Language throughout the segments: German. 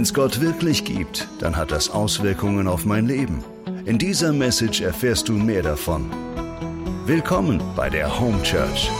Wenn es Gott wirklich gibt, dann hat das Auswirkungen auf mein Leben. In dieser Message erfährst du mehr davon. Willkommen bei der Home Church.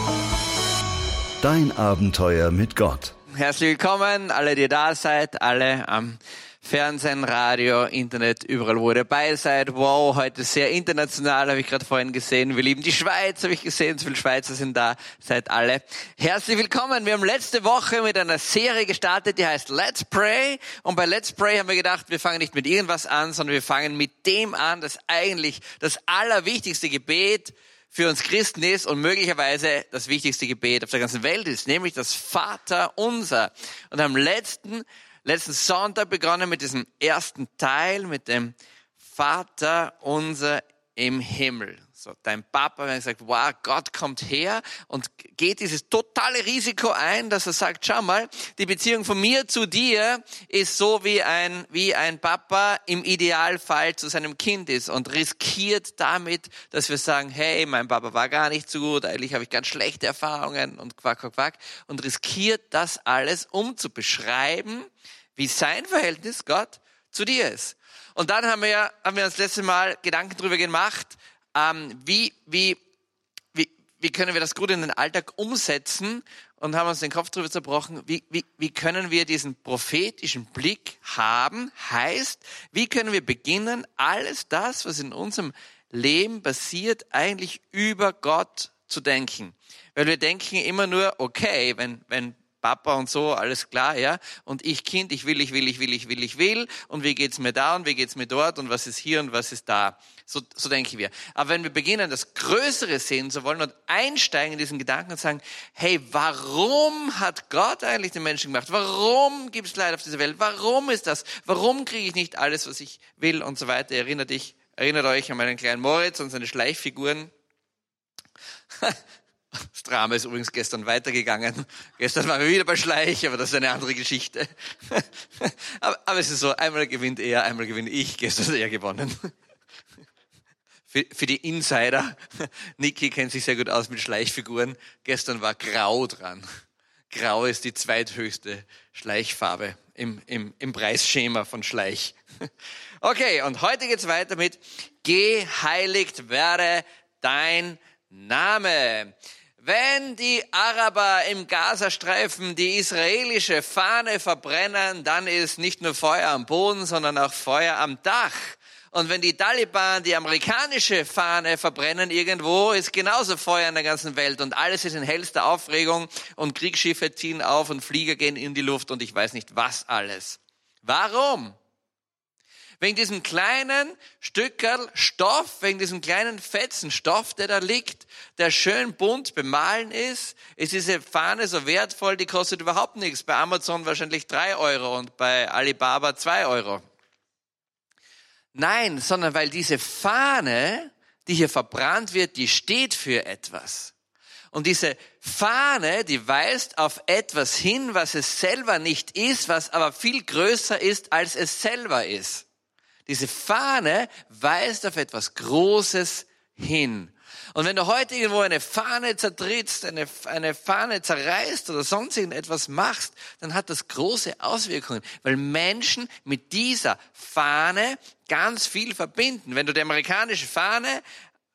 Dein Abenteuer mit Gott. Herzlich willkommen, alle, die da seid, alle am Fernsehen, Radio, Internet, überall, wo ihr dabei seid. Wow, heute sehr international, habe ich gerade vorhin gesehen. Wir lieben die Schweiz, habe ich gesehen. So viele Schweizer sind da. Seid alle herzlich willkommen. Wir haben letzte Woche mit einer Serie gestartet, die heißt Let's Pray. Und bei Let's Pray haben wir gedacht, wir fangen nicht mit irgendwas an, sondern wir fangen mit dem an, das eigentlich das allerwichtigste Gebet für uns Christen ist und möglicherweise das wichtigste Gebet auf der ganzen Welt ist, nämlich das Vater unser. Und am letzten letzten Sonntag begonnen mit diesem ersten Teil, mit dem Vater unser im Himmel. So, dein Papa, wenn er sagt, wow, Gott kommt her und geht dieses totale Risiko ein, dass er sagt, schau mal, die Beziehung von mir zu dir ist so wie ein, wie ein Papa im Idealfall zu seinem Kind ist und riskiert damit, dass wir sagen, hey, mein Papa war gar nicht so gut, eigentlich habe ich ganz schlechte Erfahrungen und quack, quack, quack und riskiert das alles, um zu beschreiben, wie sein Verhältnis Gott zu dir ist. Und dann haben wir, haben wir das letzte Mal Gedanken darüber gemacht, ähm, wie, wie, wie, wie können wir das gut in den Alltag umsetzen und haben uns den Kopf darüber zerbrochen, wie, wie, wie können wir diesen prophetischen Blick haben, heißt, wie können wir beginnen, alles das, was in unserem Leben passiert, eigentlich über Gott zu denken. Weil wir denken immer nur, okay, wenn, wenn Papa und so, alles klar, ja. Und ich Kind, ich will, ich will, ich will, ich will, ich will. Und wie geht's mir da und wie geht's mir dort und was ist hier und was ist da? So, so denken wir. Aber wenn wir beginnen, das Größere sehen zu wollen und einsteigen in diesen Gedanken und sagen, hey, warum hat Gott eigentlich den Menschen gemacht? Warum gibt's Leid auf dieser Welt? Warum ist das? Warum kriege ich nicht alles, was ich will und so weiter? Erinnert dich, erinnert euch an meinen kleinen Moritz und seine Schleichfiguren. Das Drama ist übrigens gestern weitergegangen. Gestern waren wir wieder bei Schleich, aber das ist eine andere Geschichte. Aber, aber es ist so, einmal gewinnt er, einmal gewinne ich. Gestern hat er gewonnen. Für, für die Insider, Niki kennt sich sehr gut aus mit Schleichfiguren. Gestern war Grau dran. Grau ist die zweithöchste Schleichfarbe im, im, im Preisschema von Schleich. Okay, und heute geht's weiter mit Geheiligt werde dein Name. Wenn die Araber im Gazastreifen die israelische Fahne verbrennen, dann ist nicht nur Feuer am Boden, sondern auch Feuer am Dach. Und wenn die Taliban die amerikanische Fahne verbrennen irgendwo, ist genauso Feuer in der ganzen Welt und alles ist in hellster Aufregung und Kriegsschiffe ziehen auf und Flieger gehen in die Luft und ich weiß nicht was alles. Warum? Wegen diesem kleinen Stückerl Stoff, wegen diesem kleinen fetzen Stoff, der da liegt, der schön bunt bemalen ist, ist diese Fahne so wertvoll, die kostet überhaupt nichts. Bei Amazon wahrscheinlich drei Euro und bei Alibaba zwei Euro. Nein, sondern weil diese Fahne, die hier verbrannt wird, die steht für etwas. Und diese Fahne, die weist auf etwas hin, was es selber nicht ist, was aber viel größer ist, als es selber ist. Diese Fahne weist auf etwas Großes hin. Und wenn du heute irgendwo eine Fahne zertrittst, eine, eine Fahne zerreißt oder sonst irgendetwas machst, dann hat das große Auswirkungen, weil Menschen mit dieser Fahne ganz viel verbinden. Wenn du die amerikanische Fahne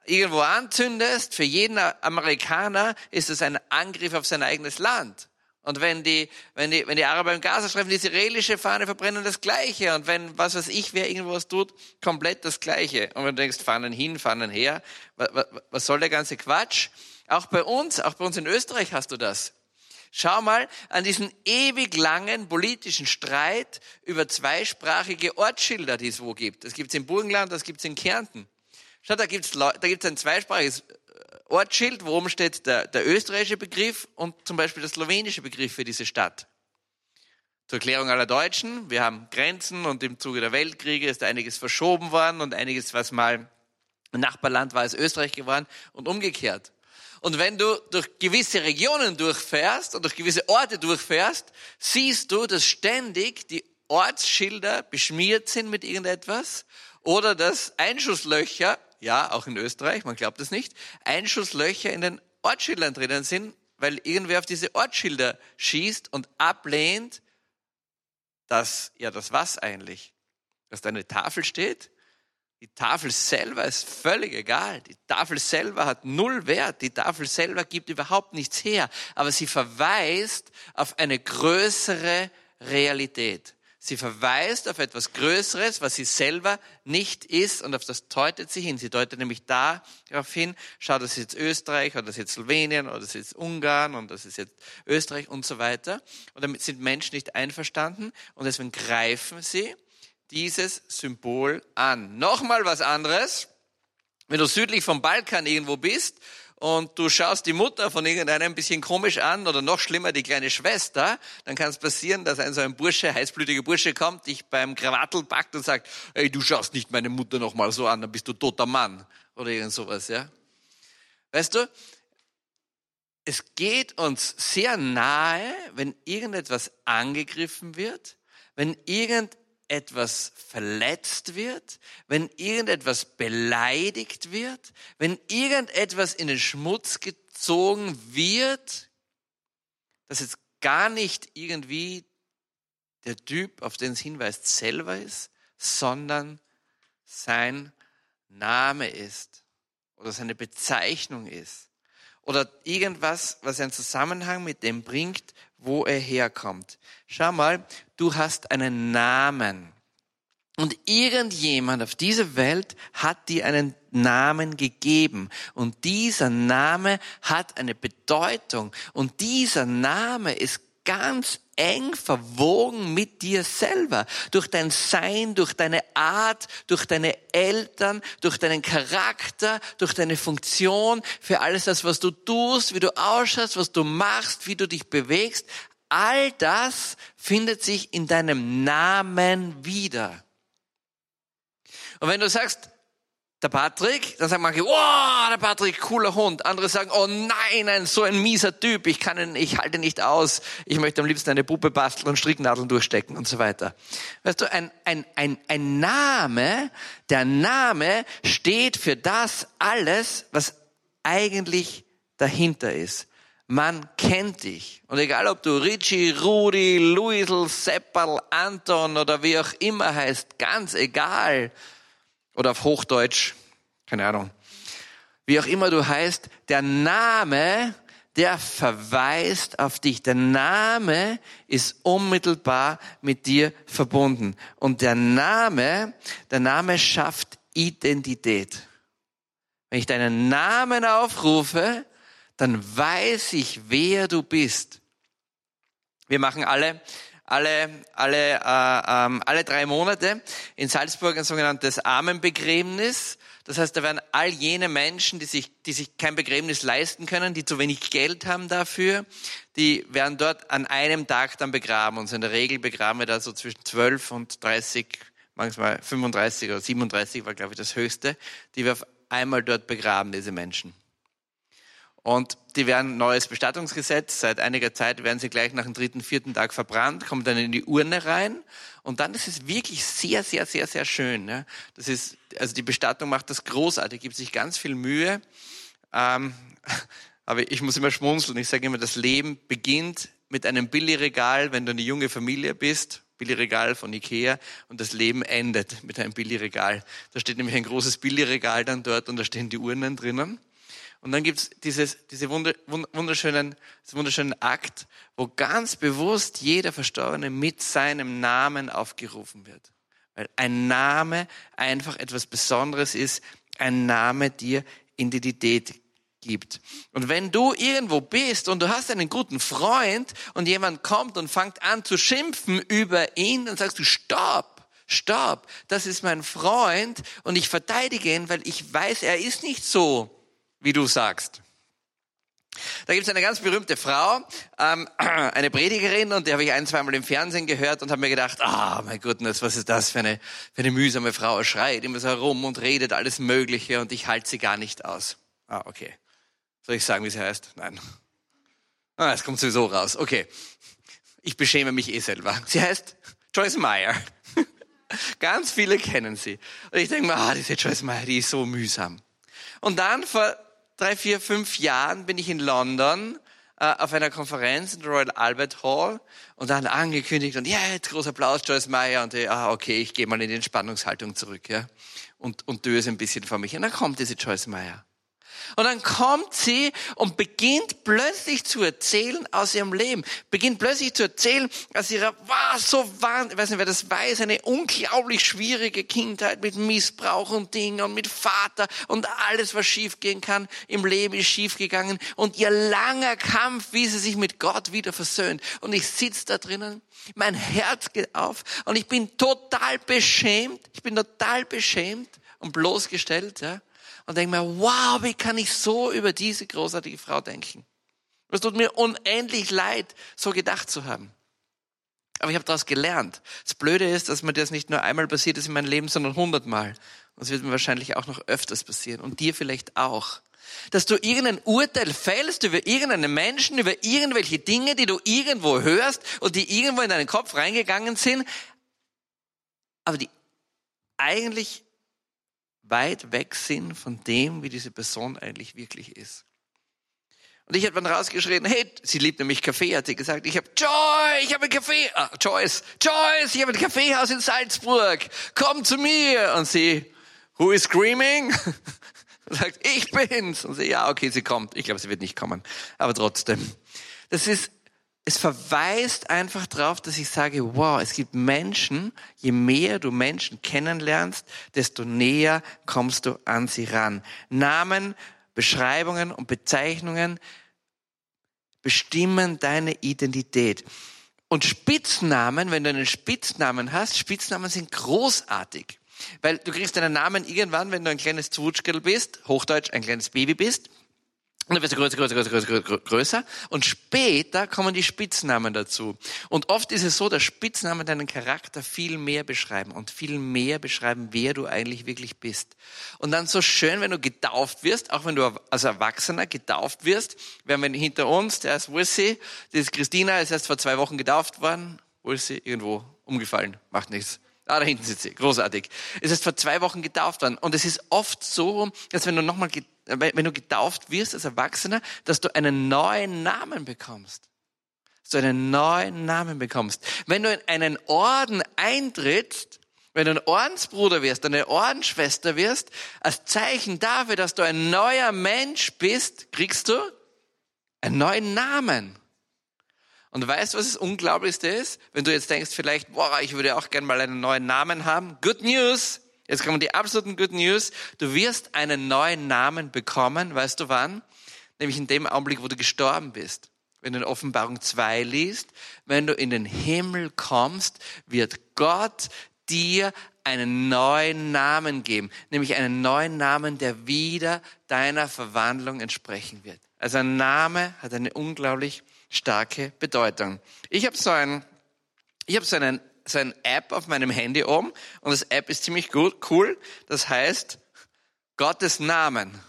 irgendwo anzündest, für jeden Amerikaner ist es ein Angriff auf sein eigenes Land. Und wenn die, wenn die, wenn die Araber im Gazastreifen die israelische Fahne verbrennen, das Gleiche. Und wenn, was weiß ich, wer irgendwas tut, komplett das Gleiche. Und wenn du denkst, Fahnen hin, Fahnen her, was, was soll der ganze Quatsch? Auch bei uns, auch bei uns in Österreich hast du das. Schau mal an diesen ewig langen politischen Streit über zweisprachige Ortsschilder, die es wo gibt. Das gibt's im Burgenland, das gibt's in Kärnten. Schau, da gibt's, da gibt's ein zweisprachiges Ortsschild, worum steht der, der österreichische Begriff und zum Beispiel der slowenische Begriff für diese Stadt. Zur Erklärung aller Deutschen, wir haben Grenzen und im Zuge der Weltkriege ist einiges verschoben worden und einiges, was mal ein Nachbarland war, ist Österreich geworden und umgekehrt. Und wenn du durch gewisse Regionen durchfährst und durch gewisse Orte durchfährst, siehst du, dass ständig die Ortsschilder beschmiert sind mit irgendetwas oder dass Einschusslöcher ja, auch in Österreich, man glaubt es nicht, Einschusslöcher in den Ortsschildern drinnen sind, weil irgendwer auf diese Ortsschilder schießt und ablehnt, dass, ja, das was eigentlich? Dass da eine Tafel steht? Die Tafel selber ist völlig egal. Die Tafel selber hat null Wert. Die Tafel selber gibt überhaupt nichts her. Aber sie verweist auf eine größere Realität. Sie verweist auf etwas Größeres, was sie selber nicht ist und auf das deutet sie hin. Sie deutet nämlich darauf hin, schau, das ist jetzt Österreich oder das ist jetzt Slowenien oder das ist jetzt Ungarn und das ist jetzt Österreich und so weiter. Und damit sind Menschen nicht einverstanden und deswegen greifen sie dieses Symbol an. Nochmal was anderes. Wenn du südlich vom Balkan irgendwo bist und du schaust die Mutter von irgendeinem ein bisschen komisch an oder noch schlimmer die kleine Schwester, dann kann es passieren, dass ein so ein Bursche, heißblütiger Bursche kommt, dich beim Krawattel packt und sagt, ey, du schaust nicht meine Mutter noch mal so an, dann bist du toter Mann oder irgend sowas, ja. Weißt du, es geht uns sehr nahe, wenn irgendetwas angegriffen wird, wenn irgendetwas verletzt wird, wenn irgendetwas beleidigt wird, wenn irgendetwas in den Schmutz gezogen wird, das jetzt gar nicht irgendwie der Typ, auf den es hinweist, selber ist, sondern sein Name ist oder seine Bezeichnung ist oder irgendwas, was einen Zusammenhang mit dem bringt, wo er herkommt. Schau mal, du hast einen Namen. Und irgendjemand auf dieser Welt hat dir einen Namen gegeben. Und dieser Name hat eine Bedeutung. Und dieser Name ist ganz eng verwogen mit dir selber. Durch dein Sein, durch deine Art, durch deine Eltern, durch deinen Charakter, durch deine Funktion, für alles das, was du tust, wie du ausschaust, was du machst, wie du dich bewegst. All das findet sich in deinem Namen wieder. Und wenn du sagst, der Patrick, dann sagen manche, wow, der Patrick, cooler Hund. Andere sagen, oh nein, ein, so ein mieser Typ, ich kann ihn, ich halte nicht aus. Ich möchte am liebsten eine Puppe basteln und Stricknadeln durchstecken und so weiter. Weißt du, ein, ein, ein, ein Name, der Name steht für das alles, was eigentlich dahinter ist. Man kennt dich. Und egal, ob du Richie, Rudi, Luisel, Seppal, Anton oder wie auch immer heißt, ganz egal, oder auf Hochdeutsch, keine Ahnung, wie auch immer du heißt, der Name, der verweist auf dich. Der Name ist unmittelbar mit dir verbunden. Und der Name, der Name schafft Identität. Wenn ich deinen Namen aufrufe, dann weiß ich, wer du bist. Wir machen alle alle, alle, äh, ähm, alle drei Monate in Salzburg ein sogenanntes Armenbegräbnis. Das heißt, da werden all jene Menschen, die sich, die sich kein Begräbnis leisten können, die zu wenig Geld haben dafür, die werden dort an einem Tag dann begraben. Und so in der Regel begraben wir da so zwischen 12 und 30, manchmal 35 oder 37 war, glaube ich, das Höchste, die wir auf einmal dort begraben, diese Menschen. Und die werden neues Bestattungsgesetz. Seit einiger Zeit werden sie gleich nach dem dritten, vierten Tag verbrannt, kommen dann in die Urne rein. Und dann ist es wirklich sehr, sehr, sehr, sehr schön. Ja. Das ist, also die Bestattung macht das großartig, gibt sich ganz viel Mühe. Ähm, aber ich muss immer schmunzeln. Ich sage immer, das Leben beginnt mit einem Billigregal, wenn du eine junge Familie bist. Billigregal von Ikea und das Leben endet mit einem Billigregal. Da steht nämlich ein großes Billigregal dann dort und da stehen die Urnen drinnen. Und dann gibt's dieses, diese wunderschönen, diesen wunderschönen Akt, wo ganz bewusst jeder Verstorbene mit seinem Namen aufgerufen wird. Weil ein Name einfach etwas Besonderes ist, ein Name dir Identität gibt. Und wenn du irgendwo bist und du hast einen guten Freund und jemand kommt und fängt an zu schimpfen über ihn, dann sagst du, stopp, stopp, das ist mein Freund und ich verteidige ihn, weil ich weiß, er ist nicht so wie du sagst. Da gibt es eine ganz berühmte Frau, ähm, eine Predigerin, und die habe ich ein, zweimal im Fernsehen gehört und habe mir gedacht, ah, oh, mein Gott, was ist das für eine, für eine mühsame Frau? Schreit immer so herum und redet alles Mögliche und ich halte sie gar nicht aus. Ah, okay. Soll ich sagen, wie sie heißt? Nein. Ah, es kommt sowieso raus. Okay. Ich beschäme mich eh selber. Sie heißt Joyce Meyer. Ganz viele kennen sie. Und ich denke mir, ah, diese Joyce Meyer, die ist so mühsam. Und dann vor drei, vier, fünf Jahren bin ich in London äh, auf einer Konferenz in der Royal Albert Hall und dann angekündigt und ja, jetzt großer Applaus, Joyce Meyer und ich, ah, okay, ich gehe mal in die Entspannungshaltung zurück, ja, und, und döse ein bisschen vor mich. Und dann kommt diese Joyce Meyer. Und dann kommt sie und beginnt plötzlich zu erzählen aus ihrem Leben. Beginnt plötzlich zu erzählen aus ihrer, war so wahnsinnig, ich weiß nicht, wer das weiß, eine unglaublich schwierige Kindheit mit Missbrauch und Dingen und mit Vater und alles, was schiefgehen kann im Leben ist schiefgegangen und ihr langer Kampf, wie sie sich mit Gott wieder versöhnt. Und ich sitze da drinnen, mein Herz geht auf und ich bin total beschämt, ich bin total beschämt und bloßgestellt, ja und denke mir, wow, wie kann ich so über diese großartige Frau denken? Es tut mir unendlich leid, so gedacht zu haben. Aber ich habe daraus gelernt. Das Blöde ist, dass mir das nicht nur einmal passiert ist in meinem Leben, sondern hundertmal. Und es wird mir wahrscheinlich auch noch öfters passieren. Und dir vielleicht auch. Dass du irgendein Urteil fällst über irgendeinen Menschen, über irgendwelche Dinge, die du irgendwo hörst und die irgendwo in deinen Kopf reingegangen sind, aber die eigentlich weit weg sind von dem, wie diese Person eigentlich wirklich ist. Und ich habe dann rausgeschrien, hey, sie liebt nämlich Kaffee, hat sie gesagt. Ich habe, Joy, ich habe ein Kaffee, ah, Joyce, Joyce, ich habe ein Kaffeehaus in Salzburg, komm zu mir. Und sie, who is screaming? Sagt, ich bin's. Und sie, ja, okay, sie kommt. Ich glaube, sie wird nicht kommen. Aber trotzdem. Das ist es verweist einfach darauf, dass ich sage, wow, es gibt Menschen, je mehr du Menschen kennenlernst, desto näher kommst du an sie ran. Namen, Beschreibungen und Bezeichnungen bestimmen deine Identität. Und Spitznamen, wenn du einen Spitznamen hast, Spitznamen sind großartig. Weil du kriegst deinen Namen irgendwann, wenn du ein kleines Zwutschgel bist, Hochdeutsch ein kleines Baby bist, und dann wird größer, größer, größer, größer, größer. Und später kommen die Spitznamen dazu. Und oft ist es so, dass Spitznamen deinen Charakter viel mehr beschreiben und viel mehr beschreiben, wer du eigentlich wirklich bist. Und dann so schön, wenn du getauft wirst, auch wenn du als Erwachsener getauft wirst. Wir haben hinter uns, der ist Wulsi, das ist Christina, ist erst vor zwei Wochen getauft worden. Wulsi, irgendwo umgefallen, macht nichts. Ah, da hinten sitzt sie. Großartig. Es ist vor zwei Wochen getauft worden. Und es ist oft so, dass wenn du nochmal, wenn du getauft wirst als Erwachsener, dass du einen neuen Namen bekommst. Dass du einen neuen Namen bekommst. Wenn du in einen Orden eintrittst, wenn du ein Ordensbruder wirst, eine Ordensschwester wirst, als Zeichen dafür, dass du ein neuer Mensch bist, kriegst du einen neuen Namen. Und weißt du, was das Unglaublichste ist? Wenn du jetzt denkst, vielleicht, boah, ich würde auch gerne mal einen neuen Namen haben. Good News! Jetzt kommen die absoluten Good News. Du wirst einen neuen Namen bekommen, weißt du wann? Nämlich in dem Augenblick, wo du gestorben bist. Wenn du in Offenbarung 2 liest, wenn du in den Himmel kommst, wird Gott dir einen neuen Namen geben, nämlich einen neuen Namen, der wieder deiner Verwandlung entsprechen wird. Also ein Name hat eine unglaublich starke Bedeutung. Ich habe so ein, ich habe so einen, so ein App auf meinem Handy oben und das App ist ziemlich gut, cool. Das heißt Gottes Namen.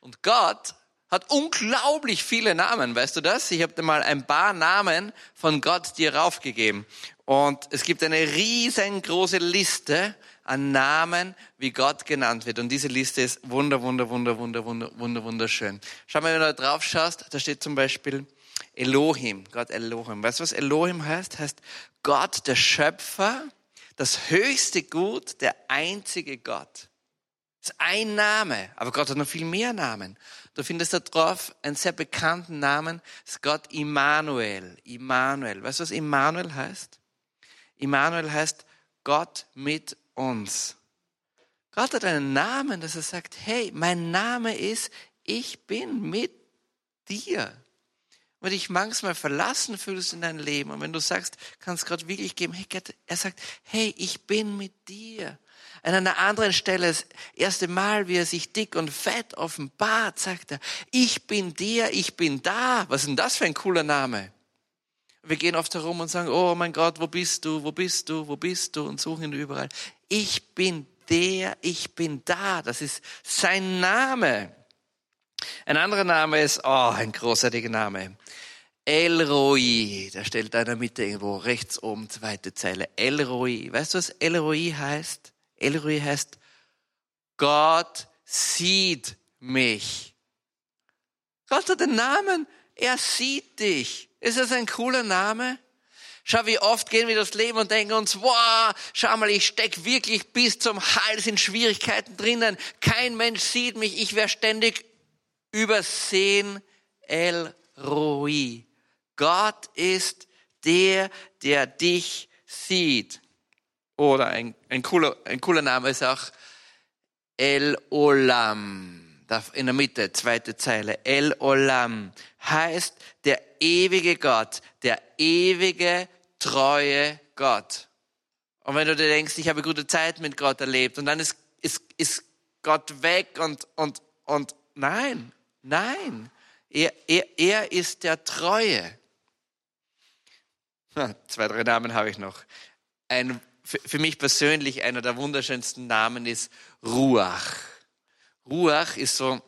Und Gott hat unglaublich viele Namen, weißt du das? Ich habe dir mal ein paar Namen von Gott dir raufgegeben. Und es gibt eine riesengroße Liste an Namen, wie Gott genannt wird. Und diese Liste ist wunder, wunder, wunder, wunder, wunder, wunder, wunderschön. Schau mal, wenn du da drauf schaust, da steht zum Beispiel Elohim, Gott Elohim. Weißt du, was Elohim heißt? Heißt Gott, der Schöpfer, das höchste Gut, der einzige Gott. Das ist ein Name, aber Gott hat noch viel mehr Namen. Du findest da drauf einen sehr bekannten Namen, das ist Gott Immanuel. Immanuel. Weißt du, was Immanuel heißt? Immanuel heißt Gott mit uns. Gott hat einen Namen, dass er sagt, hey, mein Name ist, ich bin mit dir wenn du dich manchmal verlassen fühlst in dein Leben und wenn du sagst, kannst Gott wirklich geben, hey Gott, er sagt, hey, ich bin mit dir. An einer anderen Stelle, das erste Mal, wie er sich dick und fett offenbart, sagt er, ich bin dir, ich bin da. Was ist denn das für ein cooler Name? Wir gehen oft herum und sagen, oh mein Gott, wo bist du, wo bist du, wo bist du und suchen ihn überall. Ich bin der, ich bin da. Das ist sein Name. Ein anderer Name ist, oh, ein großartiger Name. Elroi, da stellt einer Mitte irgendwo rechts oben, zweite Zeile. Elroi. Weißt du, was Elroi heißt? Elroi heißt, Gott sieht mich. Gott hat den Namen, Er sieht dich. Ist das ein cooler Name? Schau, wie oft gehen wir durchs Leben und denken uns, wow, schau mal, ich steck wirklich bis zum Hals in Schwierigkeiten drinnen. Kein Mensch sieht mich. Ich werde ständig übersehen. El Roi. Gott ist der, der dich sieht. Oder ein, ein, cooler, ein cooler Name ist auch El Olam. In der Mitte, zweite Zeile. El Olam heißt der ewige Gott, der ewige, treue Gott. Und wenn du dir denkst, ich habe gute Zeit mit Gott erlebt und dann ist, ist, ist Gott weg und, und, und nein, nein. Er, er, er ist der Treue. Zwei, drei Namen habe ich noch. Ein, für, mich persönlich einer der wunderschönsten Namen ist Ruach. Ruach ist so,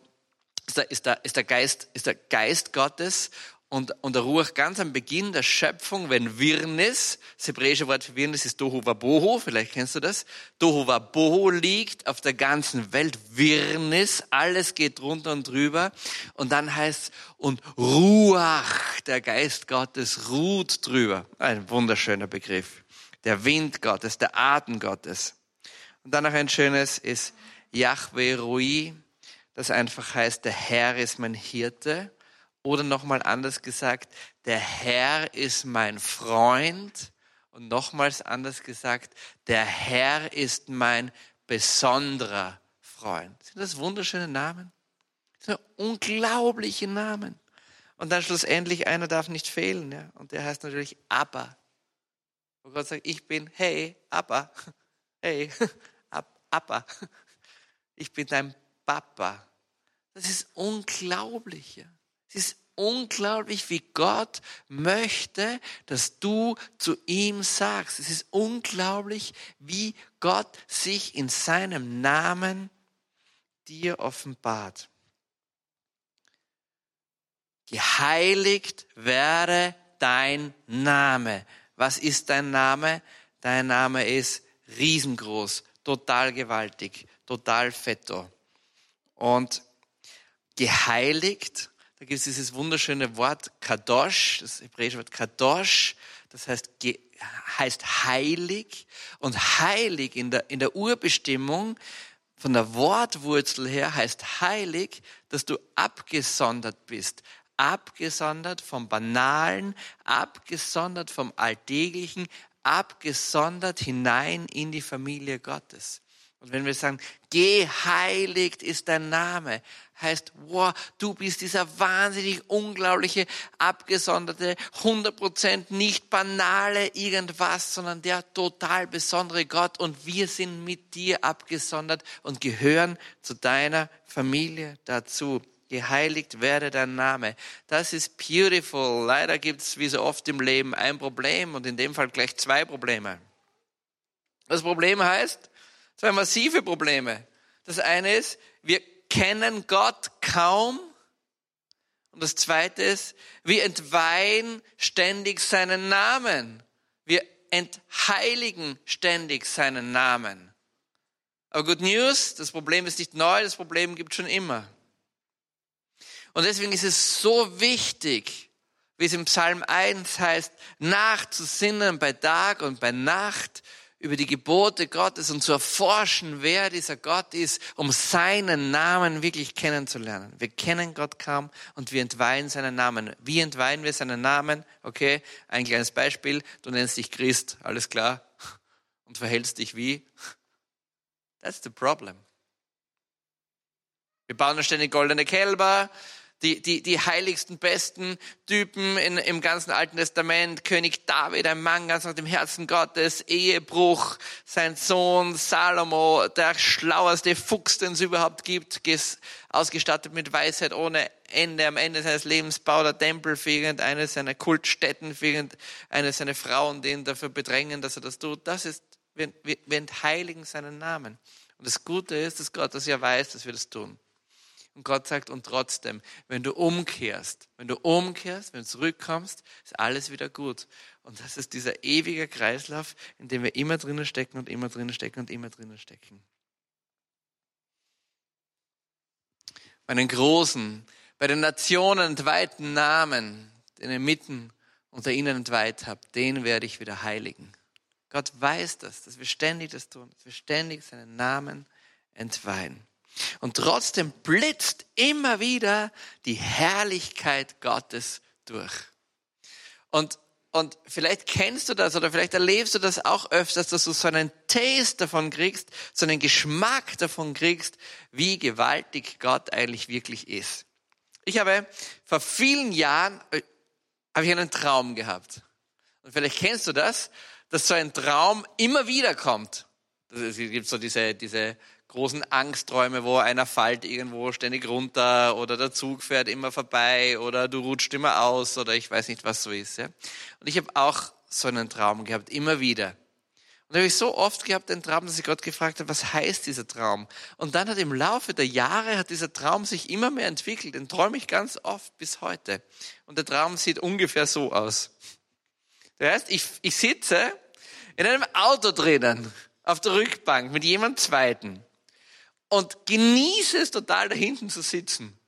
ist der, ist der, ist der, Geist, ist der Geist Gottes und, und der Ruach ganz am Beginn der Schöpfung, wenn Wirnis, das hebräische Wort für Wirnis ist Dohu Wabohu, vielleicht kennst du das. Dohu Wabohu liegt auf der ganzen Welt, Wirnis, alles geht drunter und drüber. Und dann heißt und Ruach, der Geist Gottes, ruht drüber. Ein wunderschöner Begriff. Der Wind Gottes, der Atem Gottes. Und dann noch ein schönes ist Yahweh Rui, das einfach heißt, der Herr ist mein Hirte. Oder nochmal anders gesagt, der Herr ist mein Freund. Und nochmals anders gesagt, der Herr ist mein besonderer Freund. Sind das wunderschöne Namen? Das sind unglaubliche Namen. Und dann schlussendlich, einer darf nicht fehlen. Ja? Und der heißt natürlich Abba. Wo Gott sagt, ich bin, hey, Abba. Hey, Abba. Ich bin dein Papa. Das ist unglaublich. Ja? Es ist unglaublich, wie Gott möchte, dass du zu ihm sagst. Es ist unglaublich, wie Gott sich in seinem Namen dir offenbart. Geheiligt werde dein Name. Was ist dein Name? Dein Name ist riesengroß, total gewaltig, total fetto. Und geheiligt da gibt es dieses wunderschöne Wort Kadosh, das hebräische Wort Kadosh, das heißt, heißt heilig. Und heilig in der, in der Urbestimmung von der Wortwurzel her heißt heilig, dass du abgesondert bist. Abgesondert vom Banalen, abgesondert vom Alltäglichen, abgesondert hinein in die Familie Gottes. Und wenn wir sagen, geheiligt ist dein Name, heißt, wow, du bist dieser wahnsinnig unglaubliche, abgesonderte, 100% nicht banale irgendwas, sondern der total besondere Gott und wir sind mit dir abgesondert und gehören zu deiner Familie dazu. Geheiligt werde dein Name. Das ist beautiful. Leider gibt es wie so oft im Leben ein Problem und in dem Fall gleich zwei Probleme. Das Problem heißt, zwei massive Probleme. Das eine ist, wir kennen Gott kaum. Und das zweite ist, wir entweihen ständig seinen Namen. Wir entheiligen ständig seinen Namen. Aber Good News, das Problem ist nicht neu, das Problem gibt schon immer. Und deswegen ist es so wichtig, wie es im Psalm 1 heißt, nachzusinnen bei Tag und bei Nacht über die Gebote Gottes und zu erforschen, wer dieser Gott ist, um seinen Namen wirklich kennenzulernen. Wir kennen Gott kaum und wir entweihen seinen Namen. Wie entweihen wir seinen Namen? Okay, ein kleines Beispiel. Du nennst dich Christ, alles klar, und verhältst dich wie? That's the problem. Wir bauen ständig goldene Kälber, die, die, die heiligsten, besten Typen in, im ganzen Alten Testament. König David, ein Mann ganz nach dem Herzen Gottes, Ehebruch, sein Sohn Salomo, der schlaueste Fuchs, den es überhaupt gibt, ausgestattet mit Weisheit ohne Ende. Am Ende seines Lebens baut er Tempel für irgendeine seiner Kultstätten, für irgendeine seiner Frauen, die ihn dafür bedrängen, dass er das tut. Das ist, wir, wir, wir entheiligen seinen Namen. Und das Gute ist, dass Gott das ja weiß, dass wir das tun. Und Gott sagt, und trotzdem, wenn du umkehrst, wenn du umkehrst, wenn du zurückkommst, ist alles wieder gut. Und das ist dieser ewige Kreislauf, in dem wir immer drinnen stecken und immer drinnen stecken und immer drinnen stecken. Meinen großen, bei den Nationen entweihten Namen, den ihr mitten unter ihnen entweiht habt, den werde ich wieder heiligen. Gott weiß das, dass wir ständig das tun, dass wir ständig seinen Namen entweihen. Und trotzdem blitzt immer wieder die Herrlichkeit Gottes durch. Und, und vielleicht kennst du das oder vielleicht erlebst du das auch öfters, dass du so einen Taste davon kriegst, so einen Geschmack davon kriegst, wie gewaltig Gott eigentlich wirklich ist. Ich habe vor vielen Jahren äh, habe ich einen Traum gehabt. Und vielleicht kennst du das, dass so ein Traum immer wieder kommt. Es gibt so diese, diese großen Angstträume, wo einer fällt irgendwo ständig runter oder der Zug fährt immer vorbei oder du rutscht immer aus oder ich weiß nicht, was so ist. Ja? Und ich habe auch so einen Traum gehabt, immer wieder. Und da habe ich so oft gehabt, den Traum, dass ich Gott gefragt habe, was heißt dieser Traum? Und dann hat im Laufe der Jahre hat dieser Traum sich immer mehr entwickelt. Den träume ich ganz oft bis heute. Und der Traum sieht ungefähr so aus. Das heißt, ich, ich sitze in einem Auto drinnen, auf der Rückbank mit jemand Zweiten und genieße es total da hinten zu sitzen.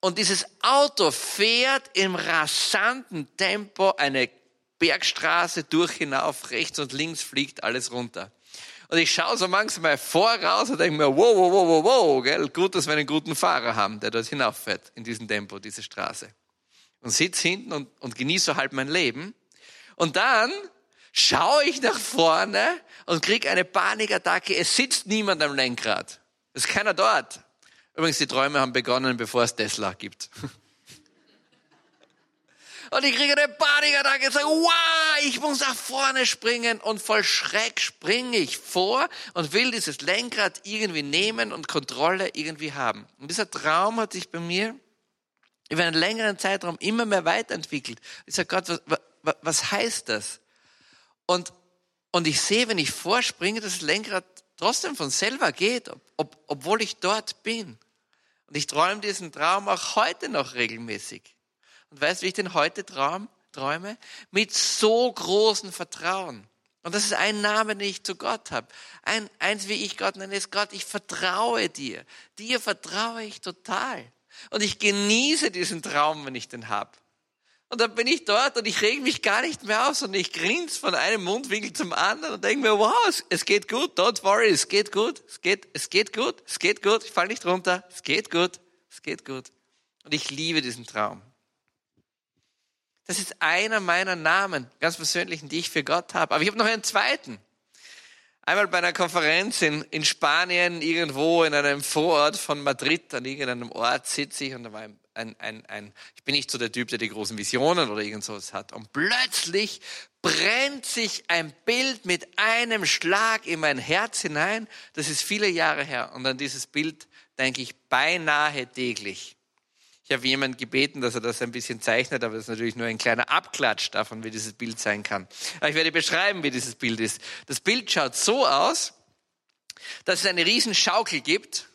Und dieses Auto fährt im rasanten Tempo eine Bergstraße durch hinauf, rechts und links fliegt alles runter. Und ich schaue so manchmal voraus und denke mir, wow, wow, wow, wow, wow, gell? gut, dass wir einen guten Fahrer haben, der dort hinauffährt, in diesem Tempo, diese Straße. Und sitze hinten und, und genieße halt mein Leben. Und dann schaue ich nach vorne und kriege eine Panikattacke. Es sitzt niemand am Lenkrad. Ist keiner dort. Übrigens, die Träume haben begonnen, bevor es Tesla gibt. Und ich kriege eine Panikattacke und sage, wow, ich muss nach vorne springen und voll Schreck springe ich vor und will dieses Lenkrad irgendwie nehmen und Kontrolle irgendwie haben. Und dieser Traum hat sich bei mir über einen längeren Zeitraum immer mehr weiterentwickelt. Ich sage, Gott, was, was, was heißt das? Und, und ich sehe, wenn ich vorspringe, das Lenkrad trotzdem von selber geht, ob, ob, obwohl ich dort bin. Und ich träume diesen Traum auch heute noch regelmäßig. Und weißt du, wie ich den heute traum, träume? Mit so großem Vertrauen. Und das ist ein Name, den ich zu Gott habe. Ein, eins, wie ich Gott nenne, ist Gott, ich vertraue dir. Dir vertraue ich total. Und ich genieße diesen Traum, wenn ich den habe. Und dann bin ich dort und ich reg mich gar nicht mehr auf, sondern ich grinse von einem Mundwinkel zum anderen und denke mir, wow, es, es, geht gut, don't worry, es geht gut, es geht, es geht gut, es geht gut, ich falle nicht runter, es geht gut, es geht gut. Und ich liebe diesen Traum. Das ist einer meiner Namen, ganz persönlichen, die ich für Gott habe. Aber ich habe noch einen zweiten. Einmal bei einer Konferenz in, in Spanien, irgendwo in einem Vorort von Madrid, an irgendeinem Ort sitze ich und da war ein, ein, ein, ein, ich bin nicht so der Typ, der die großen Visionen oder irgend sowas hat. Und plötzlich brennt sich ein Bild mit einem Schlag in mein Herz hinein. Das ist viele Jahre her. Und an dieses Bild denke ich beinahe täglich. Ich habe jemanden gebeten, dass er das ein bisschen zeichnet, aber das ist natürlich nur ein kleiner Abklatsch davon, wie dieses Bild sein kann. Aber ich werde beschreiben, wie dieses Bild ist. Das Bild schaut so aus, dass es eine riesen Schaukel gibt.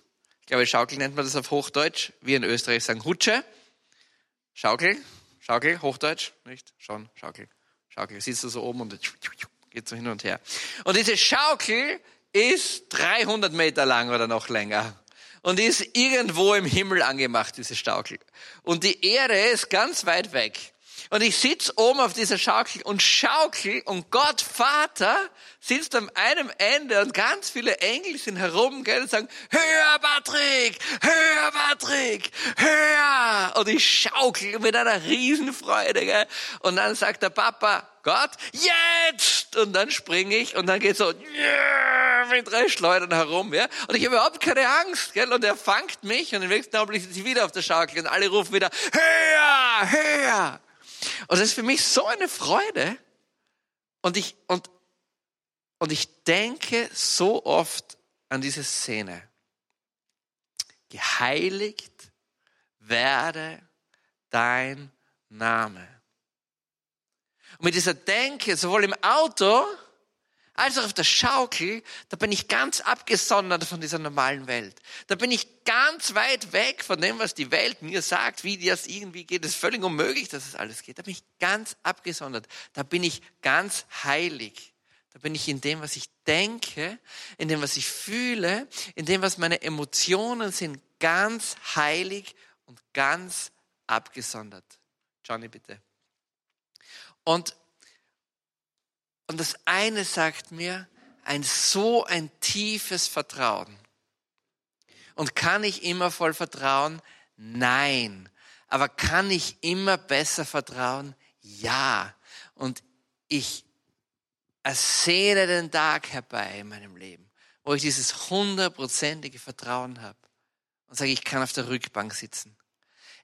Glaube, Schaukel nennt man das auf Hochdeutsch. Wir in Österreich sagen Hutsche. Schaukel, Schaukel, Hochdeutsch, nicht? Schon, Schaukel, Schaukel. Siehst du so oben und geht so hin und her. Und diese Schaukel ist 300 Meter lang oder noch länger und die ist irgendwo im Himmel angemacht, diese Schaukel. Und die Erde ist ganz weit weg. Und ich sitz oben auf dieser Schaukel und schaukel und Gott Vater sitzt am einem Ende und ganz viele Engel sind herum gell, und sagen, höher Patrick, höher Patrick, höher. Und ich schaukel mit einer Riesenfreude. Gell. Und dann sagt der Papa, Gott, jetzt! Und dann springe ich und dann geht so, mit drei Schleudern herum, ja. Und ich habe überhaupt keine Angst, gell. Und er fangt mich und im nächsten Augenblick sitze ich wieder auf der Schaukel und alle rufen wieder, höher, höher. Und das ist für mich so eine Freude. Und ich, und, und ich denke so oft an diese Szene. Geheiligt werde dein Name. Und mit dieser Denke, sowohl im Auto als auch auf der Schaukel, da bin ich ganz abgesondert von dieser normalen Welt. Da bin ich ganz weit weg von dem, was die Welt mir sagt, wie das irgendwie geht. Es ist völlig unmöglich, dass es alles geht. Da bin ich ganz abgesondert. Da bin ich ganz heilig. Da bin ich in dem, was ich denke, in dem, was ich fühle, in dem, was meine Emotionen sind, ganz heilig und ganz abgesondert. Johnny, bitte. Und, und das eine sagt mir, ein so ein tiefes Vertrauen. Und kann ich immer voll vertrauen? Nein. Aber kann ich immer besser vertrauen? Ja. Und ich ersehne den Tag herbei in meinem Leben, wo ich dieses hundertprozentige Vertrauen habe und sage, ich kann auf der Rückbank sitzen.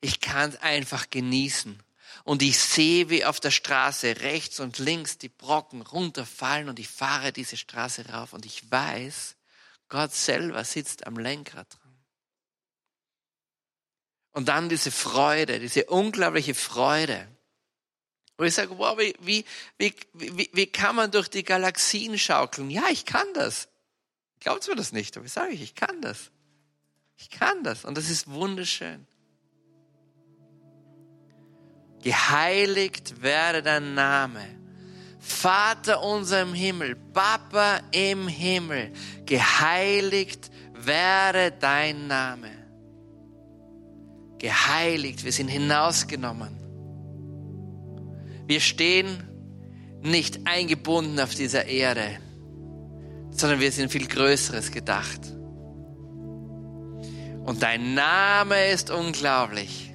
Ich kann es einfach genießen. Und ich sehe, wie auf der Straße rechts und links die Brocken runterfallen und ich fahre diese Straße rauf und ich weiß, Gott selber sitzt am Lenkrad dran. Und dann diese Freude, diese unglaubliche Freude. Wo ich sage, wow, wie, wie, wie, wie, kann man durch die Galaxien schaukeln? Ja, ich kann das. Glaubt mir das nicht, aber ich sage, ich kann das. Ich kann das. Und das ist wunderschön. Geheiligt werde dein Name. Vater unser im Himmel, Papa im Himmel, geheiligt werde dein Name. Geheiligt, wir sind hinausgenommen. Wir stehen nicht eingebunden auf dieser Erde, sondern wir sind viel Größeres gedacht. Und dein Name ist unglaublich.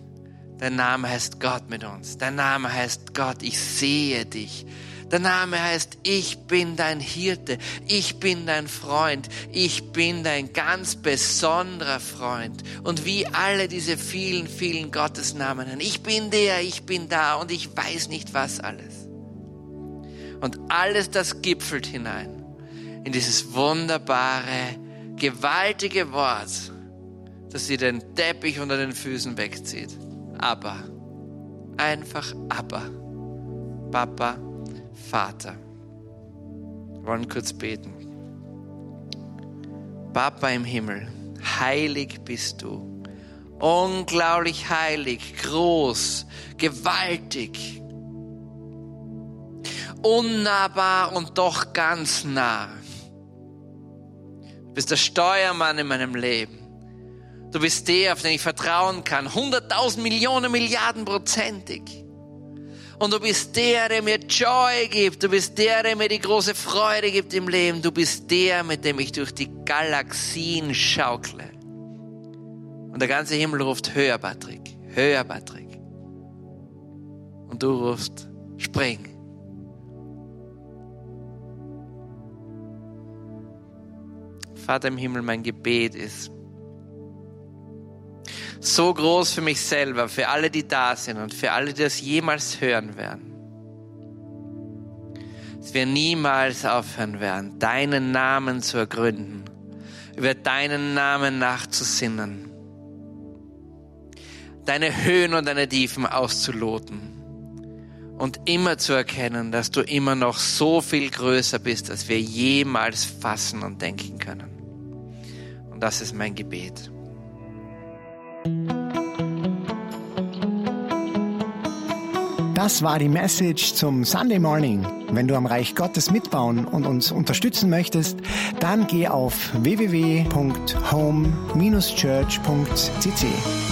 Dein Name heißt Gott mit uns. Dein Name heißt Gott, ich sehe dich. Der Name heißt, ich bin dein Hirte, ich bin dein Freund, ich bin dein ganz besonderer Freund. Und wie alle diese vielen, vielen Gottesnamen, ich bin der, ich bin da und ich weiß nicht was alles. Und alles das gipfelt hinein in dieses wunderbare, gewaltige Wort, das dir den Teppich unter den Füßen wegzieht. Abba. Einfach Abba. Papa, Vater. Wir wollen kurz beten. Papa im Himmel, heilig bist du. Unglaublich heilig, groß, gewaltig, unnahbar und doch ganz nah. Du bist der Steuermann in meinem Leben. Du bist der, auf den ich vertrauen kann. Hunderttausend Millionen Milliarden prozentig. Und du bist der, der mir Joy gibt. Du bist der, der mir die große Freude gibt im Leben. Du bist der, mit dem ich durch die Galaxien schaukle. Und der ganze Himmel ruft höher, Patrick. Höher, Patrick. Und du rufst, spring. Vater im Himmel, mein Gebet ist, so groß für mich selber, für alle, die da sind und für alle, die das jemals hören werden. Dass wir niemals aufhören werden, deinen Namen zu ergründen, über deinen Namen nachzusinnen, deine Höhen und deine Tiefen auszuloten und immer zu erkennen, dass du immer noch so viel größer bist, als wir jemals fassen und denken können. Und das ist mein Gebet. Das war die Message zum Sunday Morning. Wenn du am Reich Gottes mitbauen und uns unterstützen möchtest, dann geh auf www.home-church.cc.